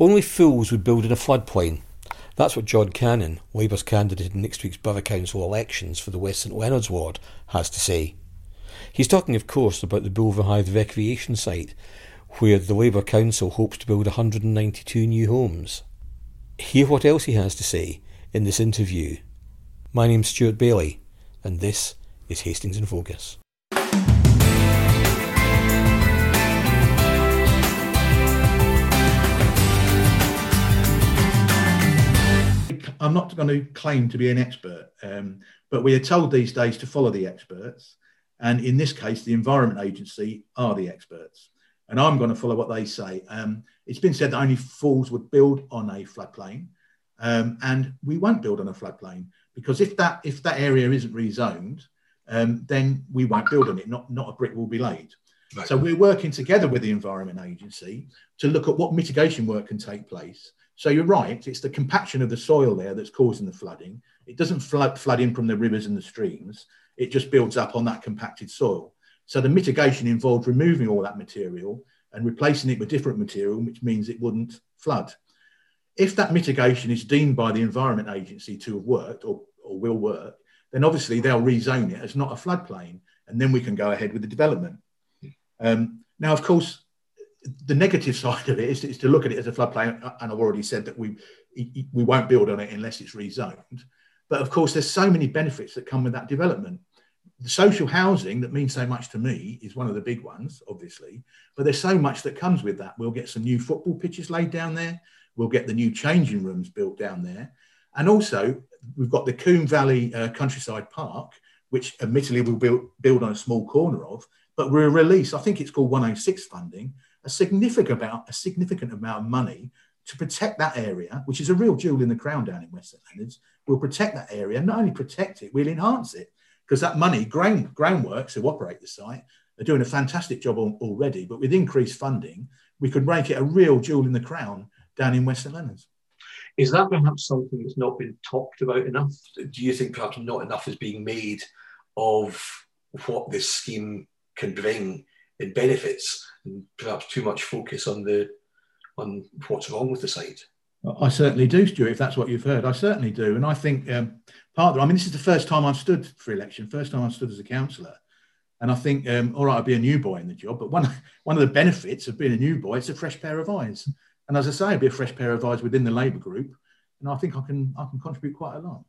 Only fools would build in a floodplain. That's what John Cannan, Labour's candidate in next week's Borough Council elections for the West St Leonards ward, has to say. He's talking, of course, about the Bulverhythe recreation site, where the Labour Council hopes to build 192 new homes. Hear what else he has to say in this interview. My name's Stuart Bailey, and this is Hastings in Focus. I'm not going to claim to be an expert, um, but we are told these days to follow the experts. And in this case, the Environment Agency are the experts. And I'm going to follow what they say. Um, it's been said that only fools would build on a floodplain. Um, and we won't build on a floodplain because if that if that area isn't rezoned, um, then we won't build on it. Not not a brick will be laid. Right. So we're working together with the Environment Agency to look at what mitigation work can take place so you're right, it's the compaction of the soil there that's causing the flooding. It doesn't flood, flood in from the rivers and the streams, it just builds up on that compacted soil. So the mitigation involved removing all that material and replacing it with different material, which means it wouldn't flood. If that mitigation is deemed by the Environment Agency to have worked or, or will work, then obviously they'll rezone it as not a floodplain, and then we can go ahead with the development. Um, now, of course, the negative side of it is, is, to look at it as a floodplain, and I've already said that we we won't build on it unless it's rezoned. But of course, there's so many benefits that come with that development. The social housing that means so much to me is one of the big ones, obviously. But there's so much that comes with that. We'll get some new football pitches laid down there. We'll get the new changing rooms built down there, and also we've got the Combe Valley uh, Countryside Park, which admittedly we'll build, build on a small corner of, but we'll release. I think it's called 106 funding a significant amount, a significant amount of money to protect that area, which is a real jewel in the crown down in West St Leonards. We'll protect that area, not only protect it, we'll enhance it because that money, ground, groundworks who operate the site are doing a fantastic job already. But with increased funding, we could make it a real jewel in the crown down in West St Leonards. Is that perhaps something that's not been talked about enough? Do you think perhaps not enough is being made of what this scheme can bring benefits and perhaps too much focus on the on what's wrong with the site. I certainly do, Stuart. If that's what you've heard, I certainly do, and I think um, part of. I mean, this is the first time I've stood for election, first time I've stood as a councillor, and I think, um, all right, I'll be a new boy in the job, but one one of the benefits of being a new boy, it's a fresh pair of eyes, and as I say, I'll be a fresh pair of eyes within the Labour group, and I think I can I can contribute quite a lot.